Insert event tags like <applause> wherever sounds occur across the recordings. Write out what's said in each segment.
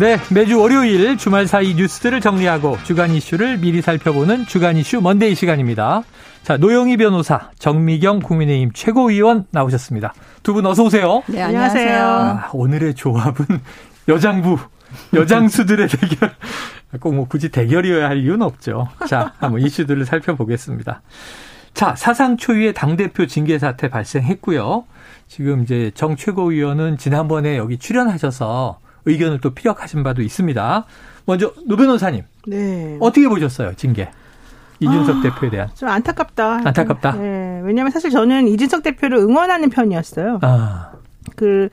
네, 매주 월요일 주말 사이 뉴스들을 정리하고 주간 이슈를 미리 살펴보는 주간 이슈 먼데이 시간입니다. 자, 노영희 변호사, 정미경 국민의힘 최고위원 나오셨습니다. 두 분 어서 오세요. 네, 안녕하세요. 아, 오늘의 조합은 여장부, 여장수들의 대결. 꼭 뭐 굳이 대결이어야 할 이유는 없죠. 자, 한번 이슈들을 살펴보겠습니다. 자, 사상 초유의 당대표 징계 사태 발생했고요. 지금 이제 정 최고위원은 지난번에 여기 출연하셔서 의견을 또 피력하신 바도 있습니다. 먼저 노 변호사님. 네. 어떻게 보셨어요, 징계? 이준석 아, 대표에 대한. 좀 안타깝다. 안타깝다. 네. 왜냐하면 사실 저는 이준석 대표를 응원하는 편이었어요. 아. 그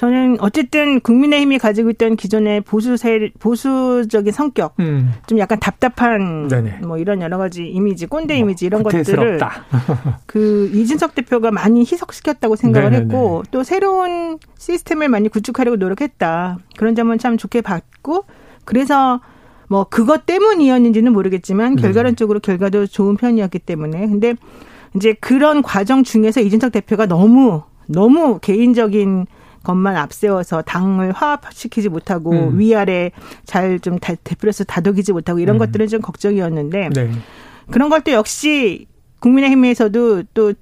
저는 어쨌든 국민의힘이 가지고 있던 기존의 보수 세 보수적인 성격, 음. 좀 약간 답답한 네네. 뭐 이런 여러 가지 이미지, 꼰대 뭐, 이미지 이런 것들을 <laughs> 그 이준석 대표가 많이 희석시켰다고 생각을 네네네. 했고 또 새로운 시스템을 많이 구축하려고 노력했다. 그런 점은 참 좋게 봤고 그래서 뭐 그것 때문이었는지는 모르겠지만 네. 결과론적으로 결과도 좋은 편이었기 때문에 근데 이제 그런 과정 중에서 이준석 대표가 너무 너무 개인적인 것만 앞세워서 당을 화합시키지 못하고 음. 위아래 잘 좀 대표로서 다독이지 못하고 이런 음. 것들은 좀 걱정이었는데 네. 그런 것도 역시 국민의힘에서도 또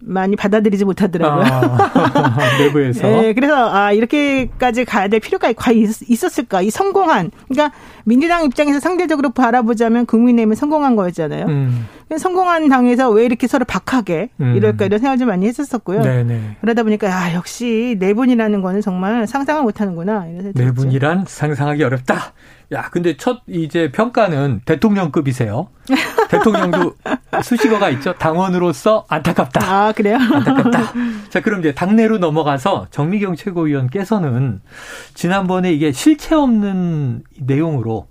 많이 받아들이지 못하더라고요. 아, <laughs> 내부에서. 네, 그래서 아 이렇게까지 가야 될 필요가 과연 있었을까? 이 성공한 그러니까 민주당 입장에서 상대적으로 바라보자면 국민의힘은 성공한 거였잖아요. 음. 성공한 당에서 왜 이렇게 서로 박하게 음. 이럴까 이런 생각을 좀 많이 했었었고요. 네네. 그러다 보니까 아 역시 내분이라는 거는 정말 상상을 못하는구나. 내분이란 상상하기 어렵다. 야, 근데 첫 이제 평가는 대통령급이세요. <laughs> 대통령도 수식어가 있죠. 당원으로서 안타깝다. 아, 그래요? 안타깝다. <laughs> 자, 그럼 이제 당내로 넘어가서 정미경 최고위원께서는 지난번에 이게 실체 없는 내용으로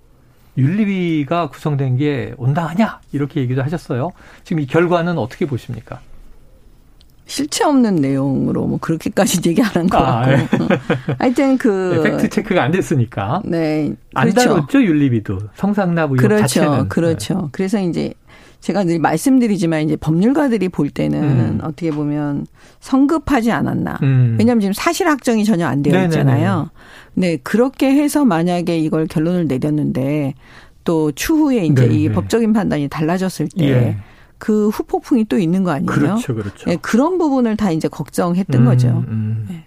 윤리위가 구성된 게 온당하냐 이렇게 얘기도 하셨어요. 지금 이 결과는 어떻게 보십니까? 실체 없는 내용으로 뭐 그렇게까지 얘기 안한것 같고. 아, 네. 하여튼 그 네, 팩트 체크가 안 됐으니까. 네. 안 그렇죠. 다뤘죠 윤리비도 성상납 의혹 그렇죠. 자체는. 그렇죠. 네. 그래서 이제 제가 늘 말씀드리지만 이제 법률가들이 볼 때는 음. 어떻게 보면 성급하지 않았나. 음. 왜냐하면 지금 사실 확정이 전혀 안 되어 있잖아요. 네, 그렇게 해서 만약에 이걸 결론을 내렸는데 또 추후에 이제 네네. 이 법적인 판단이 달라졌을 때. 예. 그 후폭풍이 또 있는 거 아니에요? 그렇죠, 그렇죠. 네, 그런 부분을 다 이제 걱정했던 음, 거죠. 음. 네.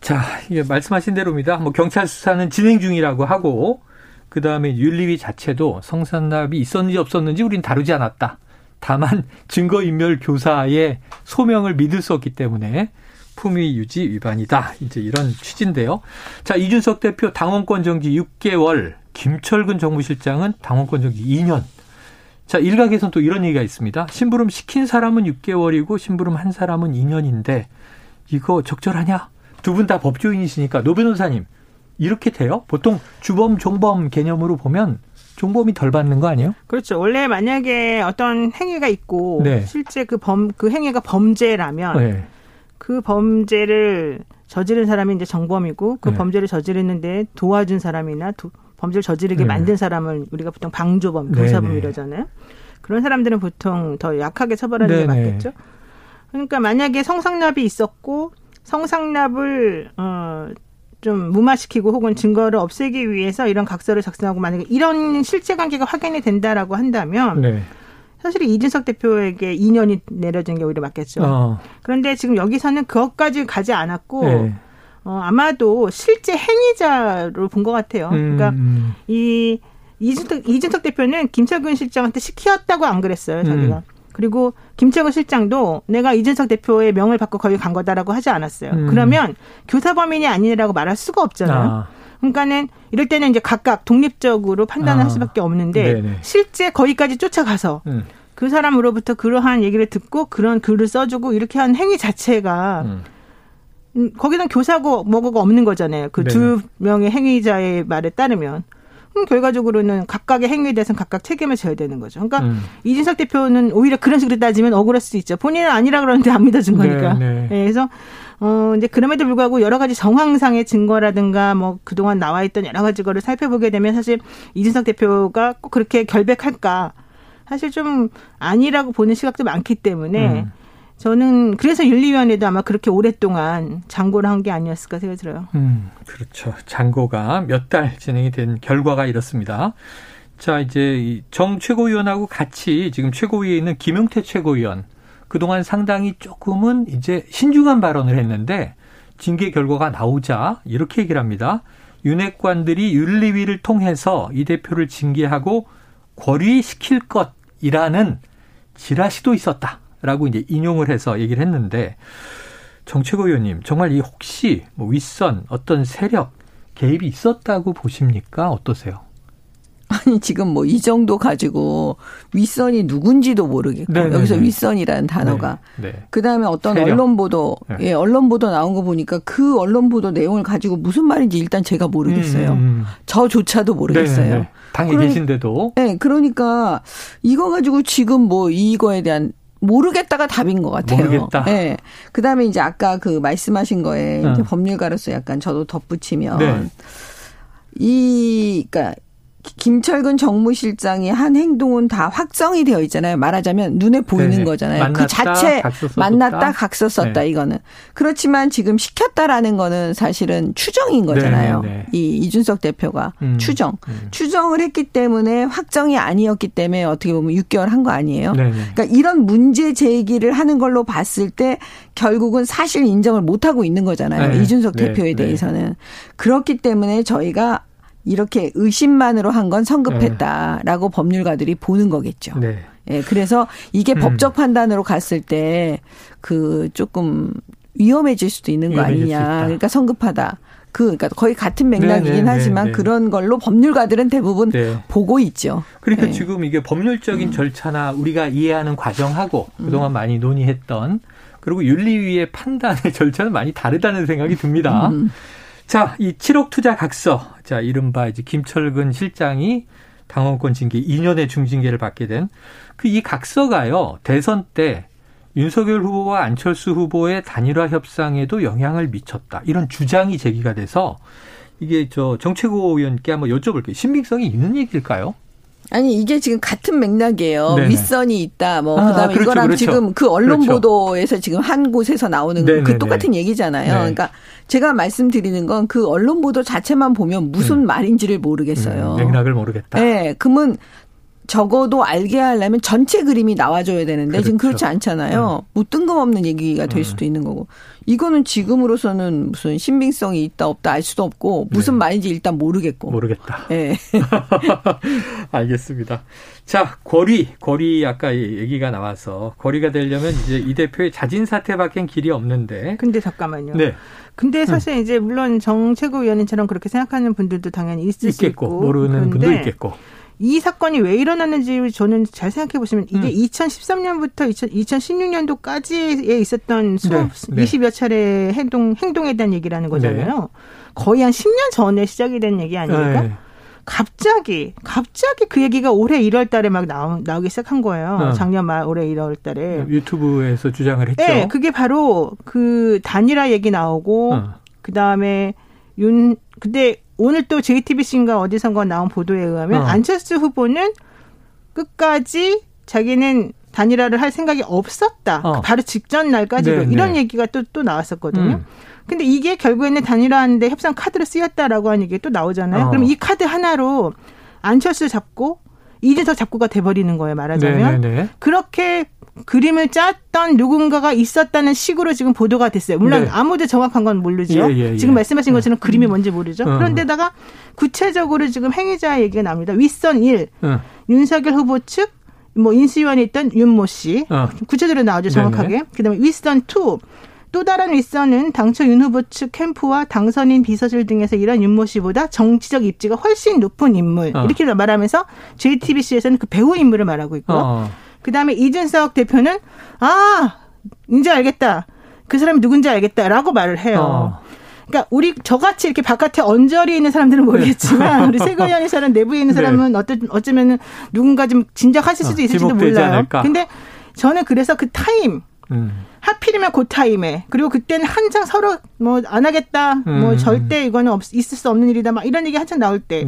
자, 이게 말씀하신 대로입니다. 뭐 경찰 수사는 진행 중이라고 하고 그 다음에 윤리위 자체도 성산납이 있었는지 없었는지 우린 다루지 않았다. 다만 증거인멸 교사의 소명을 믿을 수 없기 때문에 품위 유지 위반이다. 이제 이런 취지인데요. 자, 이준석 대표 당원권 정지 6개월, 김철근 정무실장은 당원권 정지 2년. 자, 일각에서는 또 이런 얘기가 있습니다. 심부름 시킨 사람은 6개월이고 심부름 한 사람은 2년인데 이거 적절하냐? 두 분 다 법조인이시니까 노 변호사님 이렇게 돼요? 보통 주범 종범 개념으로 보면 종범이 덜 받는 거 아니에요? 그렇죠. 원래 만약에 어떤 행위가 있고 네. 실제 그 범 그 행위가 범죄라면 네. 그 범죄를 저지른 사람이 이제 정범이고 그 네. 범죄를 저지르는데 도와준 사람이나 도, 범죄를 저지르게 네. 만든 사람을 우리가 보통 방조범, 교사범 네, 네. 이러잖아요. 그런 사람들은 보통 더 약하게 처벌하는 네네. 게 맞겠죠. 그러니까 만약에 성상납이 있었고 성상납을 어 좀 무마시키고 혹은 증거를 없애기 위해서 이런 각서를 작성하고 만약에 이런 실제 관계가 확인이 된다라고 한다면 네. 사실 이준석 대표에게 2년이 내려진 게 오히려 맞겠죠. 어. 그런데 지금 여기서는 그것까지 가지 않았고 네. 어, 아마도 실제 행위자로 본 것 같아요. 그러니까 음. 이 이준석, 이준석 대표는 김철근 실장한테 시키었다고 안 그랬어요, 자기가. 음. 그리고 김철근 실장도 내가 이준석 대표의 명을 받고 거기 간 거다라고 하지 않았어요. 음. 그러면 교사범인이 아니라고 말할 수가 없잖아요. 아. 그러니까는 이럴 때는 이제 각각 독립적으로 판단을 아. 할 수밖에 없는데 네네. 실제 거기까지 쫓아가서 음. 그 사람으로부터 그러한 얘기를 듣고 그런 글을 써주고 이렇게 한 행위 자체가 음. 음, 거기는 교사고 뭐고가 없는 거잖아요. 그 두 명의 행위자의 말에 따르면. 음, 결과적으로는 각각의 행위에 대해서는 각각 책임을 져야 되는 거죠. 그러니까 음. 이준석 대표는 오히려 그런 식으로 따지면 억울할 수도 있죠. 본인은 아니라 그러는데 안 믿어준 거니까. 네, 네. 네, 그래서 어 이제 그럼에도 불구하고 여러 가지 정황상의 증거라든가 뭐 그동안 나와 있던 여러 가지 거를 살펴보게 되면 사실 이준석 대표가 꼭 그렇게 결백할까 사실 좀 아니라고 보는 시각도 많기 때문에 음. 저는 그래서 윤리위원회도 아마 그렇게 오랫동안 장고를 한 게 아니었을까 생각이 들어요. 음, 그렇죠. 장고가 몇 달 진행이 된 결과가 이렇습니다. 자, 이제 정 최고위원하고 같이 지금 최고위에 있는 김용태 최고위원 그동안 상당히 조금은 이제 신중한 발언을 했는데 징계 결과가 나오자 이렇게 얘기를 합니다. 윤핵관들이 윤리위를 통해서 이 대표를 징계하고 권위시킬 것 이라는 지라시도 있었다. 라고 이제 인용을 해서 얘기를 했는데 정책고 의원님 정말 이 혹시 뭐 윗선 어떤 세력 개입이 있었다고 보십니까? 어떠세요? 아니 지금 뭐 이 정도 가지고 윗선이 누군지도 모르겠고 네네네. 여기서 윗선이라는 단어가 네. 네. 그다음에 어떤 세력. 언론 보도 네. 예 언론 보도 나온 거 보니까 그 언론 보도 내용을 가지고 무슨 말인지 일단 제가 모르겠어요. 음, 음. 음. 저조차도 모르겠어요. 네네네. 당에 그러니, 계신데도 네 그러니까 이거 가지고 지금 뭐 이거에 대한 모르겠다가 답인 것 같아요. 모르겠다. 네. 그 다음에 이제 아까 그 말씀하신 거에 어. 법률가로서 약간 저도 덧붙이면 네. 이, 그니까 김철근 정무실장의 한 행동은 다 확정이 되어 있잖아요. 말하자면 눈에 보이는 네. 거잖아요. 그 만났다, 그 자체 만났다, 각서 썼다 네. 이거는. 그렇지만 지금 시켰다라는 거는 사실은 추정인 거잖아요. 네, 네, 네. 이 이준석 대표가 음. 추정. 음. 추정을 했기 때문에 확정이 아니었기 때문에 어떻게 보면 6개월 한 거 아니에요. 네, 그러니까 이런 문제 제기를 하는 걸로 봤을 때 결국은 사실 인정을 못 하고 있는 거잖아요. 이준석 대표에 대해서는. 그렇기 때문에 저희가 이렇게 의심만으로 한 건 성급했다라고 네. 법률가들이 보는 거겠죠. 네. 예, 그래서 이게 음. 법적 판단으로 갔을 때 그 조금 위험해질 수도 있는 거 아니냐. 그러니까 성급하다. 그, 그러니까 거의 같은 맥락이긴 네네, 네, 하지만 네네. 그런 걸로 법률가들은 대부분 네. 보고 있죠. 그러니까 네. 지금 이게 법률적인 음. 절차나 우리가 이해하는 과정하고 그동안 음. 많이 논의했던 그리고 윤리위의 판단의 <laughs> 절차는 많이 다르다는 생각이 듭니다. 음. 자, 이 7억 투자 각서. 자, 이른바 이제 김철근 실장이 당원권 징계 2년의 중징계를 받게 된 그 이 각서가요. 대선 때 윤석열 후보와 안철수 후보의 단일화 협상에도 영향을 미쳤다. 이런 주장이 제기가 돼서 이게 저 정책고 의원께 한번 여쭤볼게요. 신빙성이 있는 얘기일까요? 아니 이게 지금 같은 맥락이에요. 네네. 윗선이 있다. 뭐 아, 그다음에 그렇죠, 이거랑 그렇죠. 지금 그 언론 그렇죠. 보도에서 지금 한 곳에서 나오는 네네네. 그 똑같은 얘기잖아요. 네. 그러니까 제가 말씀드리는 건 그 언론 보도 자체만 보면 무슨 음. 말인지를 모르겠어요. 음, 맥락을 모르겠다. 네, 그러면 적어도 알게 하려면 전체 그림이 나와줘야 되는데 그렇죠. 지금 그렇지 않잖아요. 음. 뭐 뜬금없는 얘기가 될 음. 수도 있는 거고. 이거는 지금으로서는 무슨 신빙성이 있다 없다 알 수도 없고 무슨 네. 말인지 일단 모르겠고. 모르겠다. 네. <laughs> 알겠습니다. 자, 거리, 거리 아까 얘기가 나와서 거리가 되려면 이제 이 대표의 자진 사퇴밖엔 길이 없는데. 근데 잠깐만요. 네. 근데 사실 음. 이제 물론 정최고위원님처럼 그렇게 생각하는 분들도 당연히 있을 있겠고, 수 있고 모르는 분도 있겠고. 이 사건이 왜 일어났는지 저는 잘 생각해 보시면 이게 음. 2013년부터 2016년도까지에 있었던 수업 네, 네. 20여 차례 행동 행동에 대한 얘기라는 거잖아요. 네. 거의 한 10년 전에 시작이 된 얘기 아닙니까? 네. 갑자기 갑자기 그 얘기가 올해 1월 달에 막 나오, 나오기 시작한 거예요. 어. 작년 말 올해 1월 달에. 유튜브에서 주장을 했죠. 네, 그게 바로 그 단일화 얘기 나오고 어. 그다음에 윤 근데 오늘 또 JTBC인가 어디선가 나온 보도에 의하면 어. 안철수 후보는 끝까지 자기는 단일화를 할 생각이 없었다. 어. 바로 직전 날까지도 네, 이런 네. 얘기가 또 또 나왔었거든요. 음. 근데 이게 결국에는 단일화하는데 협상 카드로 쓰였다라고 하는 얘기 또 나오잖아요. 어. 그럼 이 카드 하나로 안철수 잡고 이재석 잡고가 돼버리는 거예요. 말하자면 네네네. 네, 네. 그렇게 그림을 짰던 누군가가 있었다는 식으로 지금 보도가 됐어요. 물론 네. 아무도 정확한 건 모르죠. 예, 예, 예. 지금 말씀하신 어. 것처럼 음. 그림이 뭔지 모르죠. 어. 그런데다가 구체적으로 지금 행위자 얘기가 나옵니다. 윗선 1, 어. 윤석열 후보 측, 뭐 인수위원에 있던 윤모 씨. 어. 구체적으로 나오죠, 정확하게. 그다음에 윗선 2, 또 다른 윗선은 당초 윤 후보 측 캠프와 당선인 비서실 등에서 일한 윤모 씨보다 정치적 입지가 훨씬 높은 인물. 어. 이렇게 말하면서 JTBC에서는 그 배우 인물을 말하고 있고 어. 그 다음에 이준석 대표는 아 이제 알겠다. 그 사람이 누군지 알겠다라고 말을 해요. 어. 그러니까 우리 저같이 이렇게 바깥에 언저리에 있는 사람들은 모르겠지만 우리 <laughs> 세관위원회사는 내부에 있는 네. 사람은 네. 어떤 어쩌면 누군가 좀 진작하실 수도 어, 있을지도 몰라요. 않을까. 근데 저는 그래서 그 타임 음. 하필이면 그 타임에 그리고 그때는 한창 서로 뭐 안 하겠다 뭐 음. 뭐 절대 이거는 없, 있을 수 없는 일이다 막 이런 얘기 한창 나올 때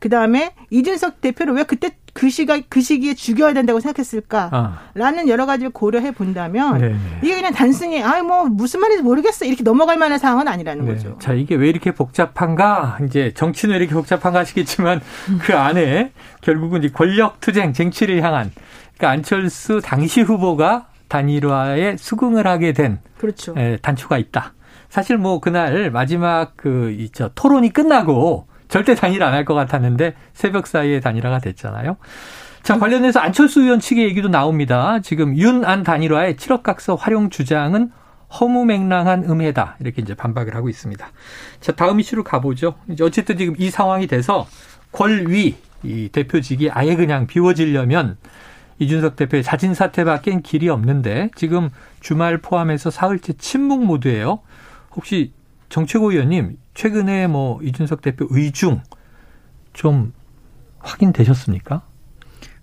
그 다음에 이준석 대표를 왜 그때 그 시가 그 시기에 죽여야 된다고 생각했을까라는 아. 여러 가지를 고려해 본다면 네네. 이게 그냥 단순히 아뭐 무슨 말인지 모르겠어 이렇게 넘어갈 만한 상황은 아니라는 네. 거죠. 자 이게 왜 이렇게 복잡한가 이제 정치는 왜 이렇게 복잡한가 하시겠지만 그 안에 결국은 이제 권력 투쟁 쟁취를 향한 그러니까 안철수 당시 후보가 단일화에 수긍을 하게 된 그렇죠. 에, 단초가 있다. 사실 뭐 그날 마지막 그 이 저 토론이 끝나고 절대 단일 안 할 것 같았는데 새벽 사이에 단일화가 됐잖아요. 자, 관련해서 안철수 의원 측의 얘기도 나옵니다. 지금 윤 안 단일화의 7억 각서 활용 주장은 허무맹랑한 음해다. 이렇게 이제 반박을 하고 있습니다. 자, 다음 이슈로 가보죠. 이제 어쨌든 지금 이 상황이 돼서 권위, 이 대표직이 아예 그냥 비워지려면 이준석 대표의 자진 사퇴밖엔 길이 없는데 지금 주말 포함해서 사흘째 침묵 모드예요. 혹시 정최고 의원님 최근에 뭐 이준석 대표 의중 좀 확인되셨습니까?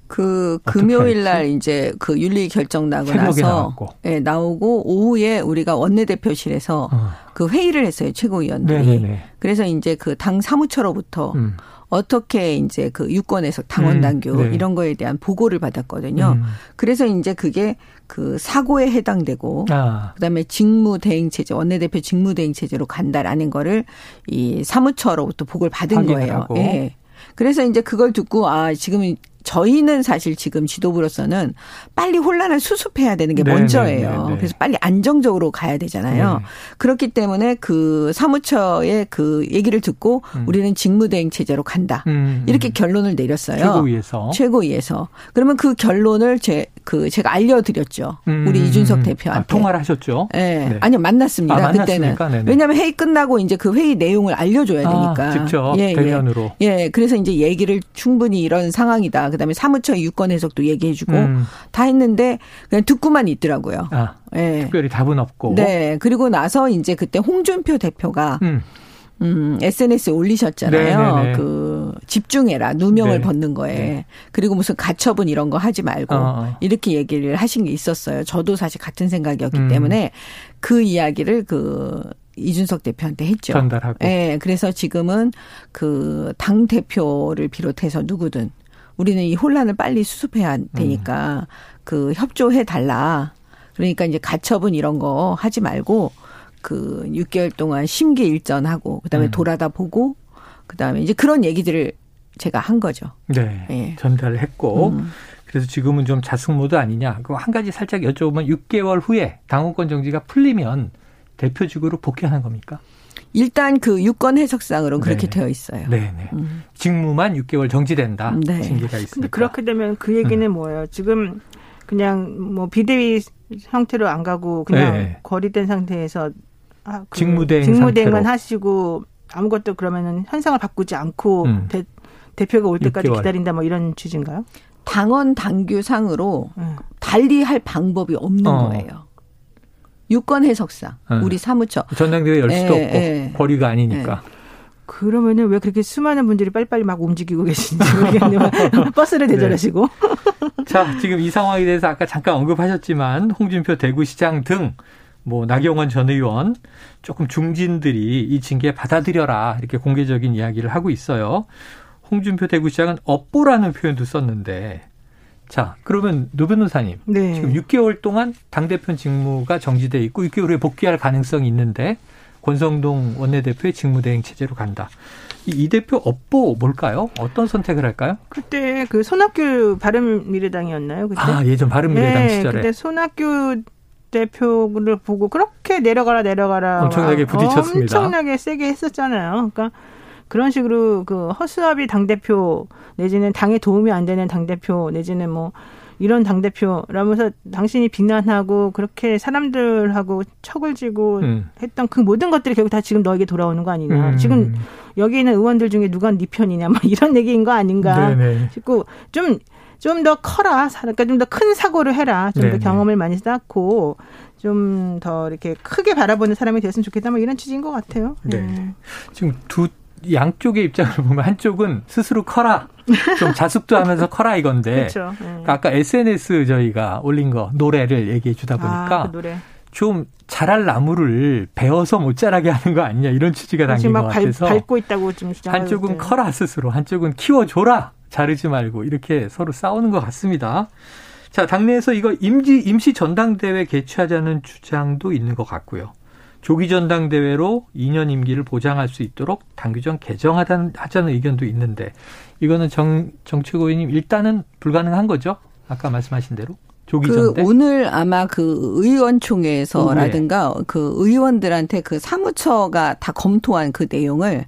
그 금요일 날 이제 그 윤리 결정 나고 나서. 예, 나오고 오후에 우리가 원내대표실에서 어. 그 회의를 했어요 최고위원들이. 네네네. 그래서 이제 그 당 사무처로부터 음. 어떻게 이제 그 유권에서 당원 음, 당규 음, 네. 이런 거에 대한 보고를 받았거든요. 음. 그래서 이제 그게 그 사고에 해당되고 아. 그다음에 직무 대행 체제 원내대표 직무 대행 체제로 간다라는 거를 이 사무처로부터 보고를 받은 거예요. 예. 네. 그래서 이제 그걸 듣고 아 지금 저희는 사실 지금 지도부로서는 빨리 혼란을 수습해야 되는 게 네, 먼저예요. 네, 네, 네, 그래서 빨리 안정적으로 가야 되잖아요. 네. 그렇기 때문에 그 사무처의 그 얘기를 듣고 음. 우리는 직무대행 체제로 간다. 음. 이렇게 결론을 내렸어요. 최고위에서. 최고위에서. 그러면 그 결론을 제 그 제가 알려드렸죠. 음. 우리 이준석 대표한테. 아, 통화를 하셨죠? 네. 네. 아니요 만났습니다. 아, 그때는. 왜냐하면 회의 끝나고 이제 그 회의 내용을 알려줘야 아, 되니까. 아, 직접 예, 예. 대면으로. 예. 예. 그래서 이제 얘기를 충분히 이런 상황이다. 그다음에 사무처 유권 해석도 얘기해주고 음. 다 했는데 그냥 듣고만 있더라고요. 아, 네. 특별히 답은 없고. 네. 그리고 나서 이제 그때 홍준표 대표가 음. 음, SNS에 올리셨잖아요. 네네네. 네, 네. 그 집중해라 누명을 네. 벗는 거에 네. 그리고 무슨 가처분 이런 거 하지 말고 어. 이렇게 얘기를 하신 게 있었어요. 저도 사실 같은 생각이었기 음. 때문에 그 이야기를 그 이준석 대표한테 했죠. 전달하고. 네, 그래서 지금은 그 당 대표를 비롯해서 누구든 우리는 이 혼란을 빨리 수습해야 되니까 음. 그 협조해 달라. 그러니까 이제 가처분 이런 거 하지 말고 그 6개월 동안 심기 일전하고 그다음에 음. 돌아다 보고 그다음에 이제 그런 얘기들을 제가 한 거죠. 네. 네. 전달을 했고 음. 그래서 지금은 좀 자숙 모드 아니냐. 그한 가지 살짝 여쭤보면 6개월 후에 당원권 정지가 풀리면 대표직으로 복귀하는 겁니까? 일단 그 유권 해석상으로는 그렇게 네. 되어 있어요. 네, 네. 음. 직무만 6개월 정지된다. 네. 징계가 있습니다. 그렇게 되면 그 얘기는 음. 뭐예요? 지금 그냥 뭐 비대위 형태로 안 가고 그냥 네. 거리된 상태에서 아, 그 직무대행 직무대행만. 하시고 아무것도 그러면은 현상을 바꾸지 않고 음. 대, 대표가 올 때까지 6개월. 기다린다 뭐 이런 취지인가요? 당원 당규상으로 음. 달리 할 방법이 없는 어. 거예요. 유권 해석상 네. 우리 사무처 전당대회 열 수도 에, 없고 에. 거리가 아니니까. 에. 그러면은 왜 그렇게 수많은 분들이 빨리빨리 막 움직이고 계신지 모르겠네요. <laughs> 버스를 네. 대절하시고. 네. 자, 지금 이 상황에 대해서 아까 잠깐 언급하셨지만 홍준표 대구시장 등 뭐 나경원 전 의원 조금 중진들이 이 징계 받아들여라 이렇게 공개적인 이야기를 하고 있어요. 홍준표 대구시장은 업보라는 표현도 썼는데 자, 그러면 노 변호사님. 네. 지금 6개월 동안 당대표 직무가 정지돼 있고 6개월 후에 복귀할 가능성이 있는데 권성동 원내대표의 직무대행 체제로 간다. 이, 이 대표 업보 뭘까요? 어떤 선택을 할까요? 그때 그 손학규 바른미래당이었나요? 그때? 아, 예전 바른미래당 네, 시절에. 그때 손학규 대표를 보고 그렇게 내려가라 내려가라 엄청나게 부딪혔습니다. 엄청나게 세게 했었잖아요. 그러니까 그런 식으로 그 허수아비 당대표 내지는 당에 도움이 안 되는 당대표 내지는 뭐 이런 당대표라면서 당신이 비난하고 그렇게 사람들하고 척을 지고 음. 했던 그 모든 것들이 결국 다 지금 너에게 돌아오는 거 아니냐. 음. 지금 여기 있는 의원들 중에 누가 네 편이냐. 막 이런 얘기인 거 아닌가 네네. 싶고 좀 좀 더 커라. 그러니까 좀 더 큰 사고를 해라. 좀 더 경험을 많이 쌓고 좀 더 이렇게 크게 바라보는 사람이 됐으면 좋겠다. 뭐 이런 취지인 것 같아요. 네. 네. 지금 두 양쪽의 입장을 보면 한쪽은 스스로 커라. 좀 자숙도 하면서 커라 이건데. <laughs> 그렇죠. 네. 그러니까 아까 SNS 저희가 올린 거 노래를 얘기해 주다 보니까 아, 그 노래. 좀 자랄 나무를 베어서 못 자라게 <laughs> 하는 거 아니냐 이런 취지가 담긴 것 같아서 발, 밟고 있다고 좀 한쪽은 커라 스스로 한쪽은 키워줘라 자르지 말고 이렇게 서로 싸우는 것 같습니다. 자 당내에서 이거 임시 임시 전당대회 개최하자는 주장도 있는 것 같고요. 조기 전당대회로 2년 임기를 보장할 수 있도록 당규정 개정하자는 의견도 있는데 이거는 정 정치고위님 일단은 불가능한 거죠? 아까 말씀하신 대로. 조기 그 전대? 오늘 아마 그 의원총회에서라든가 그 의원들한테 그 사무처가 다 검토한 그 내용을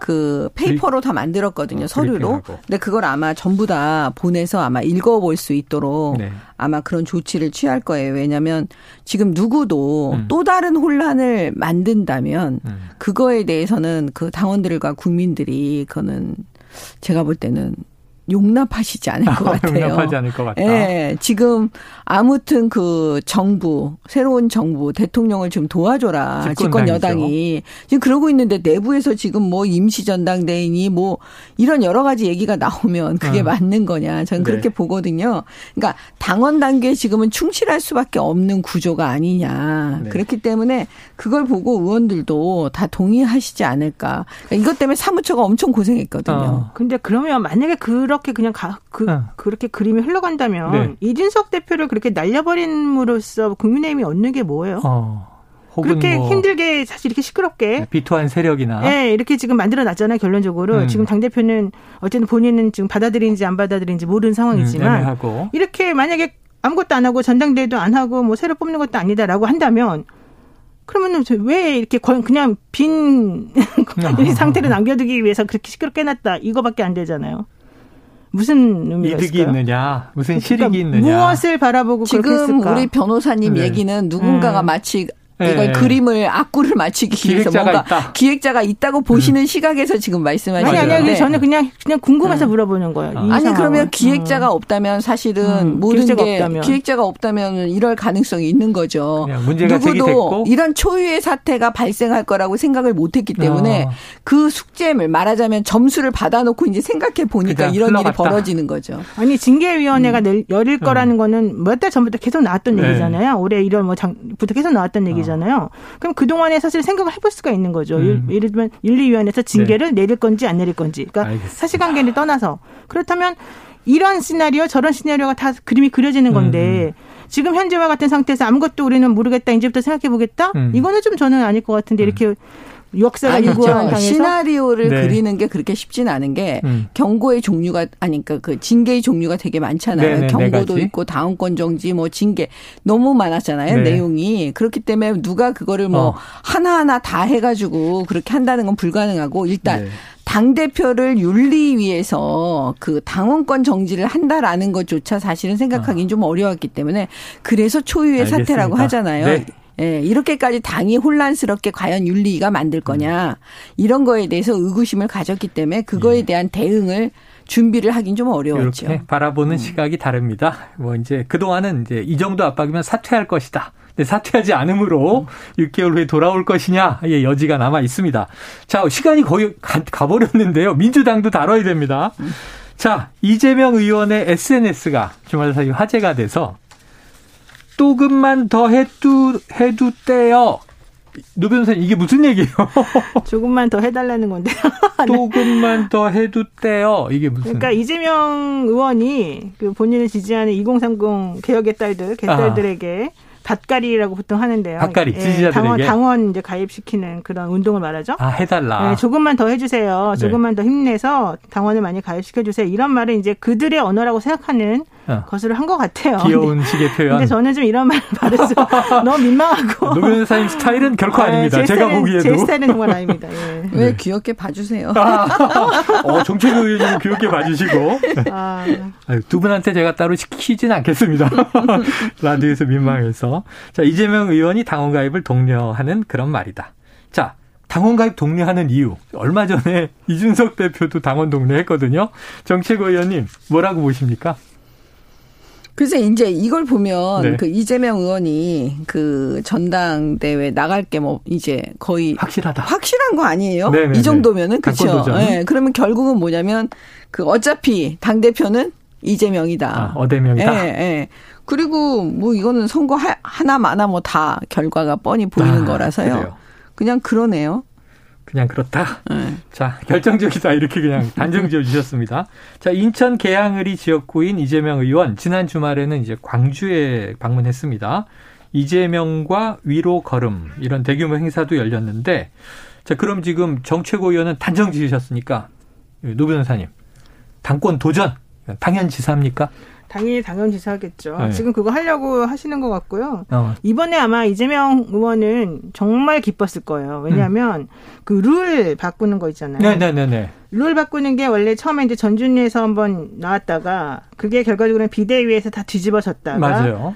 그 페이퍼로 다 만들었거든요 어, 서류로. 근데 그걸 아마 전부 다 보내서 아마 읽어볼 수 있도록 네. 아마 그런 조치를 취할 거예요. 왜냐하면 지금 누구도 음. 또 다른 혼란을 만든다면 음. 그거에 대해서는 그 당원들과 국민들이 그거는 제가 볼 때는 용납하시지 않을 것 같아요. 용납하지 않을 것 같다. 예, 지금 아무튼 그 정부 새로운 정부 대통령을 좀 도와줘라 집권 여당이 지금 그러고 있는데 내부에서 지금 뭐 임시 전당대회니 뭐 이런 여러 가지 얘기가 나오면 그게 어. 맞는 거냐 저는 네. 그렇게 보거든요. 그러니까 당원 단계에 지금은 충실할 수밖에 없는 구조가 아니냐 네. 그렇기 때문에 그걸 보고 의원들도 다 동의하시지 않을까. 그러니까 이것 때문에 사무처가 엄청 고생했거든요. 어. 근데 그러면 만약에 그런 그렇게 그냥 가, 그, 어. 그렇게 그림이 흘러간다면 네. 이준석 대표를 그렇게 날려버림으로써 국민의힘이 얻는 게 뭐예요? 어. 그렇게 뭐 힘들게 사실 이렇게 시끄럽게 네, 비토한 세력이나 네, 이렇게 지금 만들어 놨잖아요 결론적으로 음. 지금 당 대표는 어쨌든 본인은 지금 받아들인지 안 받아들인지 모르는 상황이지만 음, 이렇게 만약에 아무것도 안 하고 전당대회도 안 하고 뭐 새로 뽑는 것도 아니다라고 한다면 그러면은 왜 이렇게 그냥 빈 <laughs> 상태를 남겨두기 위해서 그렇게 시끄럽게 해놨다 이거밖에 안 되잖아요. 무슨 의미가 이득이 있을까요? 있느냐, 무슨 실익이 그러니까 있느냐. 무엇을 바라보고 지금 우리 변호사님 네. 얘기는 누군가가 음. 마치 이걸 네. 그림을 악구를 맞추기 위해서 뭔가 있다. 기획자가 있다고 보시는 음. 시각에서 지금 말씀하시는 아니 아니 저는 그냥 그냥 궁금해서 음. 물어보는 거예요. 아니 상황은. 그러면 기획자가 음. 없다면 사실은 음. 모든 기획자가 게 없다면. 기획자가 없다면 이럴 가능성이 있는 거죠. 문제가 누구도 이런 초유의 사태가 발생할 거라고 생각을 못했기 때문에 어. 그 숙제를 말하자면 점수를 받아놓고 이제 생각해 보니까 이런 흘러갔다. 일이 벌어지는 거죠. 아니 징계위원회가 음. 열릴 거라는 거는 몇 달 전부터 계속 나왔던 네. 얘기잖아요. 올해 1월 뭐 장부터 계속 나왔던 얘기죠. 얘기잖아요. 그럼 그동안에 사실 생각을 해볼 수가 있는 거죠. 음. 예를 들면 윤리위원회에서 징계를 네. 내릴 건지 안 내릴 건지. 그러니까 알겠습니다. 사실관계를 떠나서 그렇다면 이런 시나리오 저런 시나리오가 다 그림이 그려지는 건데 음. 지금 현재와 같은 상태에서 아무것도 우리는 모르겠다 이제부터 생각해 보겠다 음. 이거는 좀 저는 아닐 것 같은데 이렇게 역사가 일구한 당에서 시나리오를 네. 그리는 게 그렇게 쉽진 않은 게 음. 경고의 종류가 아니 그러니까 그 징계의 종류가 되게 많잖아요. 네네, 네, 경고도 네 있고 다운권 정지 뭐 징계 너무 많았잖아요. 네. 내용이 그렇기 때문에 누가 그거를 뭐 어. 하나하나 다 해 가지고 그렇게 한다는 건 불가능하고 일단. 네. 당 대표를 윤리위에서 그 당원권 정지를 한다라는 것조차 사실은 생각하기는 어. 좀 어려웠기 때문에 그래서 초유의 알겠습니다. 사태라고 하잖아요. 네. 예, 이렇게까지 당이 혼란스럽게 과연 윤리가 만들 거냐 이런 거에 대해서 의구심을 가졌기 때문에 그거에 예. 대한 대응을 준비를 하긴 좀 어려웠죠. 이렇게 바라보는 음. 시각이 다릅니다. 뭐 이제 그 동안은 이제 이 정도 압박이면 사퇴할 것이다. 근데 사퇴하지 않으므로 음. 6개월 후에 돌아올 것이냐의 여지가 남아 있습니다. 자, 시간이 거의 가, 가버렸는데요. 민주당도 다뤄야 됩니다. 음. 자, 이재명 의원의 SNS가 주말 사이 화제가 돼서 조금만 더 해도 해도 떼요. 노 변호사님 이게 무슨 얘기예요? <laughs> 조금만 더 해달라는 건데요. <laughs> 네. 조금만 더 해도 떼요. 이게 무슨? 그러니까 이재명 의원이 그 본인을 지지하는 2030 개혁의 딸들 개딸들에게 아. 밭가리라고 보통 하는데요. 밭가리 예, 지지자들에게 당원, 당원 이제 가입시키는 그런 운동을 말하죠. 아 해달라. 예, 조금만 더 해주세요. 조금만 네. 더 힘내서 당원을 많이 가입시켜 주세요. 이런 말을 이제 그들의 언어라고 생각하는 어. 것으로 한것 같아요. 귀여운 식의 표현. 근데 저는 좀 이런 말 말해서 <laughs> 너무 민망하고. 노 변호사님 스타일은 결코 아, 아닙니다. 제가 스타일은, 보기에도. 제 스타일은 정말 아닙니다. 예. 왜 네. 귀엽게 봐주세요. 아, 어, 정책 의원님 귀엽게 봐주시고. 아. 두 분한테 제가 따로 시키진 않겠습니다. <laughs> 라디오에서 민망해서. 자, 이재명 의원이 당원 가입을 독려하는 그런 말이다. 자, 당원 가입 독려하는 이유. 얼마 전에 <laughs> 이준석 대표도 당원 독려했거든요. 정책 의원님, 뭐라고 보십니까? 그래서 이제 이걸 보면 네. 그 이재명 의원이 그 전당대회 나갈 게 뭐 이제 거의 확실하다. 확실한 거 아니에요? 네네네. 네, 이 네. 정도면은 그렇죠. 네. 그러면 결국은 뭐냐면 그 어차피 당 대표는 이재명이다. 아, 어대명이다. 예, 예. 그리고 뭐 이거는 선거 하나 마나 뭐 다 결과가 뻔히 보이는 아, 거라서요. 그래요. 그냥 그러네요. 그냥 그렇다. 네. 자, 결정적이다. 이렇게 그냥 단정 지어 주셨습니다. 자, 인천 계양을이 지역구인 이재명 의원 지난 주말에는 이제 광주에 방문했습니다. 이재명과 위로 걸음 이런 대규모 행사도 열렸는데 자, 그럼 지금 정최고 의원은 단정 지으셨으니까 노 변호사님 당권 도전 당연지사입니까? 당연히 당연지사겠죠. 네. 지금 그거 하려고 하시는 것 같고요. 어. 이번에 아마 이재명 의원은 정말 기뻤을 거예요. 왜냐하면 음. 그룰 바꾸는 거 있잖아요. 네네네. 네, 룰 바꾸는 게 원래 처음에 이제 전준위에서 한번 나왔다가 그게 결과적으로는 비대위에서 다 뒤집어졌다가 맞아요.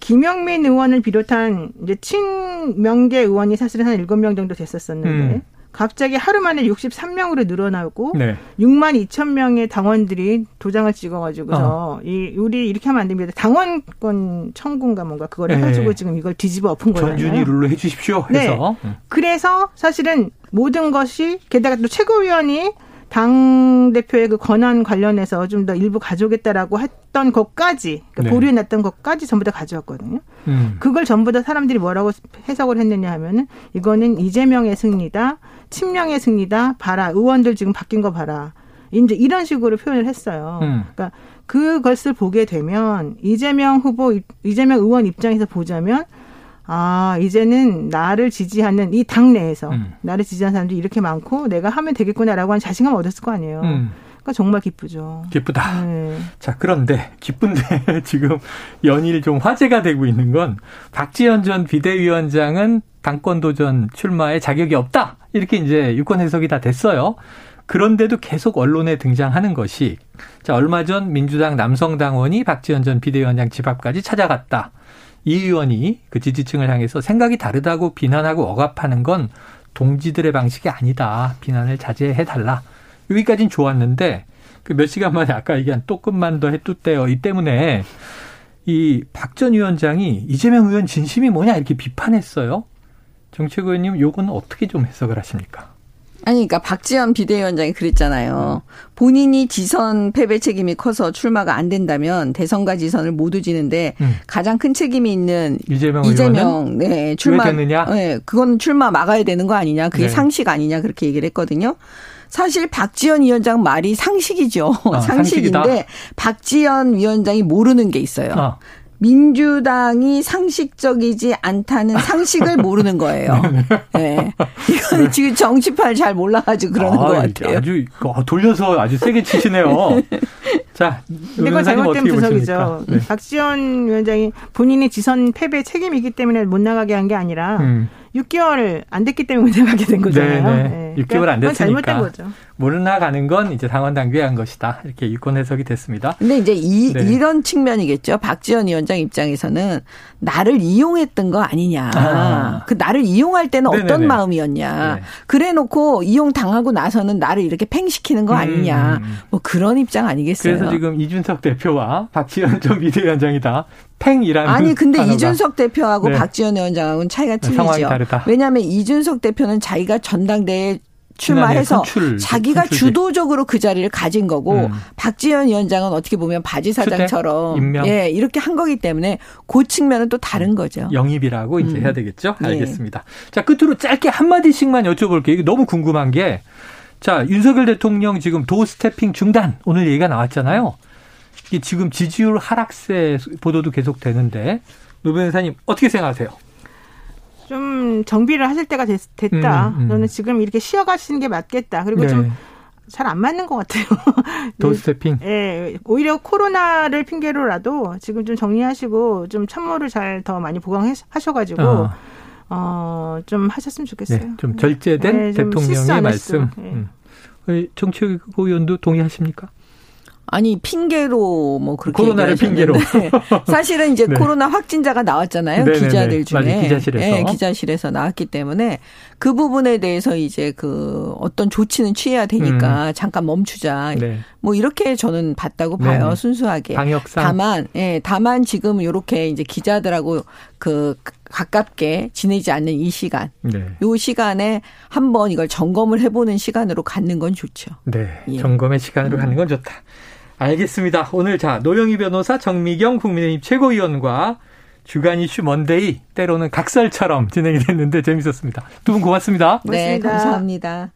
김영민 의원을 비롯한 이제 친명계 의원이 사실은 한 일곱 명 정도 됐었었는데 음. 갑자기 하루 만에 63명으로 늘어나고 네. 6만 2천 명의 당원들이 도장을 찍어가지고서 어. 이 우리 이렇게 하면 안 됩니다. 당원권 청구인가 뭔가 그걸 네. 해가지고 지금 이걸 뒤집어 엎은 거예요. 전준이 룰로 해주십시오. 해서 네. 그래서 사실은 모든 것이 게다가 또 최고위원이 당 대표의 그 권한 관련해서 좀 더 일부 가져오겠다라고 했던 것까지 그러니까 네. 보류해 놨던 것까지 전부 다 가져왔거든요. 음. 그걸 전부 다 사람들이 뭐라고 해석을 했느냐 하면은 이거는 이재명의 승리다, 친명의 승리다. 봐라, 의원들 지금 바뀐 거 봐라. 이제 이런 식으로 표현을 했어요. 음. 그러니까 그것을 보게 되면 이재명 후보, 이재명 의원 입장에서 보자면 아, 이제는 나를 지지하는 이 당내에서 음. 나를 지지하는 사람들이 이렇게 많고 내가 하면 되겠구나라고 하는 자신감을 얻었을 거 아니에요. 음. 그러니까 정말 기쁘죠. 기쁘다. 네. 자, 그런데 기쁜데 <laughs> 지금 연일 좀 화제가 되고 있는 건 박지원 전 비대위원장은 당권 도전 출마에 자격이 없다. 이렇게 이제 유권 해석이 다 됐어요. 그런데도 계속 언론에 등장하는 것이 자, 얼마 전 민주당 남성 당원이 박지원 전 비대위원장 집 앞까지 찾아갔다. 이 의원이 그 지지층을 향해서 생각이 다르다고 비난하고 억압하는 건 동지들의 방식이 아니다. 비난을 자제해 달라. 여기까지는 좋았는데 그 몇 시간 만에 아까 얘기한 조금만 더 해tus대요. 이 때문에 이 박 전 위원장이 이재명 의원 진심이 뭐냐 이렇게 비판했어요. 의원님 요거는 어떻게 좀 해석을 하십니까? 아니, 그러니까 박지원 비대위원장이 그랬잖아요. 본인이 지선 패배 책임이 커서 출마가 안 된다면 대선과 지선을 모두 지는데 음. 가장 큰 책임이 있는 이재명, 이재명 네, 출마? 네, 그건 출마 막아야 되는 거 아니냐? 그게 네. 상식 아니냐? 그렇게 얘기를 했거든요. 사실 박지원 위원장 말이 상식이죠. 아, <laughs> 상식인데 상식이다. 박지원 위원장이 모르는 게 있어요. 아. 민주당이 상식적이지 않다는 상식을 모르는 거예요. <laughs> 네. 이거는 지금 정치판을 잘 몰라가지고 그러는 아, 것 같아요. 아주 어, 돌려서 아주 세게 치시네요. <laughs> 자, 이건 잘못된 분석이죠. 네. 박지원 위원장이 본인의 지선 패배 책임이기 때문에 못 나가게 한 게 아니라 음. 6개월 안 됐기 때문에 나가게 된 거잖아요. 네네. 네. 6개월 안 그러니까 됐으니까 잘못된 거죠. 모르나 가는 건 이제 당원 당규에 한 것이다. 이렇게 유권 해석이 됐습니다. 근데 이제 이, 네. 이런 측면이겠죠. 박지원 위원장 입장에서는 나를 이용했던 거 아니냐. 아. 그 나를 이용할 때는 네네네. 어떤 마음이었냐. 네. 그래 놓고 이용 당하고 나서는 나를 이렇게 팽시키는 거 아니냐. 음. 뭐 그런 입장 아니겠어요. 그래서 지금 이준석 대표와 박지원 전 비대위원장이 다 팽이라는 아니 근데 단어가. 이준석 대표하고 네. 박지원 위원장하고는 차이가 틀리죠. 왜냐하면 이준석 대표는 자기가 전당대회 출마해서 자기가 선출제. 주도적으로 그 자리를 가진 거고 음. 박지원 위원장은 어떻게 보면 바지 사장처럼 예 이렇게 한 거기 때문에 그 측면은 또 다른 거죠. 영입이라고 이제 음. 해야 되겠죠. 예. 알겠습니다. 예. 자 끝으로 짧게 한 마디씩만 여쭤볼게요. 이게 너무 궁금한 게 자 윤석열 대통령 지금 도어스테핑 중단 오늘 얘기가 나왔잖아요. 이게 지금 지지율 하락세 보도도 계속 되는데 노 변호사님 어떻게 생각하세요? 좀 정비를 하실 때가 됐, 다 음, 음. 저는 지금 이렇게 쉬어가시는 게 맞겠다. 그리고 네. 좀 잘 안 맞는 것 같아요. <laughs> 도어스테핑. 예, 오히려 코로나를 핑계로라도 지금 좀 정리하시고 좀 참모를 잘 더 많이 보강하셔가지고 어. 어, 좀 하셨으면 좋겠어요. 네, 좀 절제된 네, 좀 대통령의 말씀. 네. 음. 정치국 의원도 동의하십니까? 아니 핑계로 뭐 그렇게 코로나를 핑계로 <laughs> 사실은 이제 <laughs> 네. 코로나 확진자가 나왔잖아요 네네네. 기자들 중에 맞아, 기자실에서 네, 기자실에서 나왔기 때문에 그 부분에 대해서 이제 그 어떤 조치는 취해야 되니까 음. 잠깐 멈추자 네. 뭐 이렇게 저는 봤다고 봐요 네네. 순수하게 방역상 다만 예 다만 지금 이렇게 이제 기자들하고 그 가깝게 지내지 않는 이 시간, 네. 이 시간에 한번 이걸 점검을 해보는 시간으로 갖는 건 좋죠. 네, 예. 점검의 시간으로 음. 갖는 건 좋다. 알겠습니다. 오늘 자 노영희 변호사, 정미경 국민의힘 최고위원과 주간 이슈 먼데이 때로는 각설처럼 진행이 됐는데 재밌었습니다. 두 분 고맙습니다. 네, 고맙습니다. 감사합니다.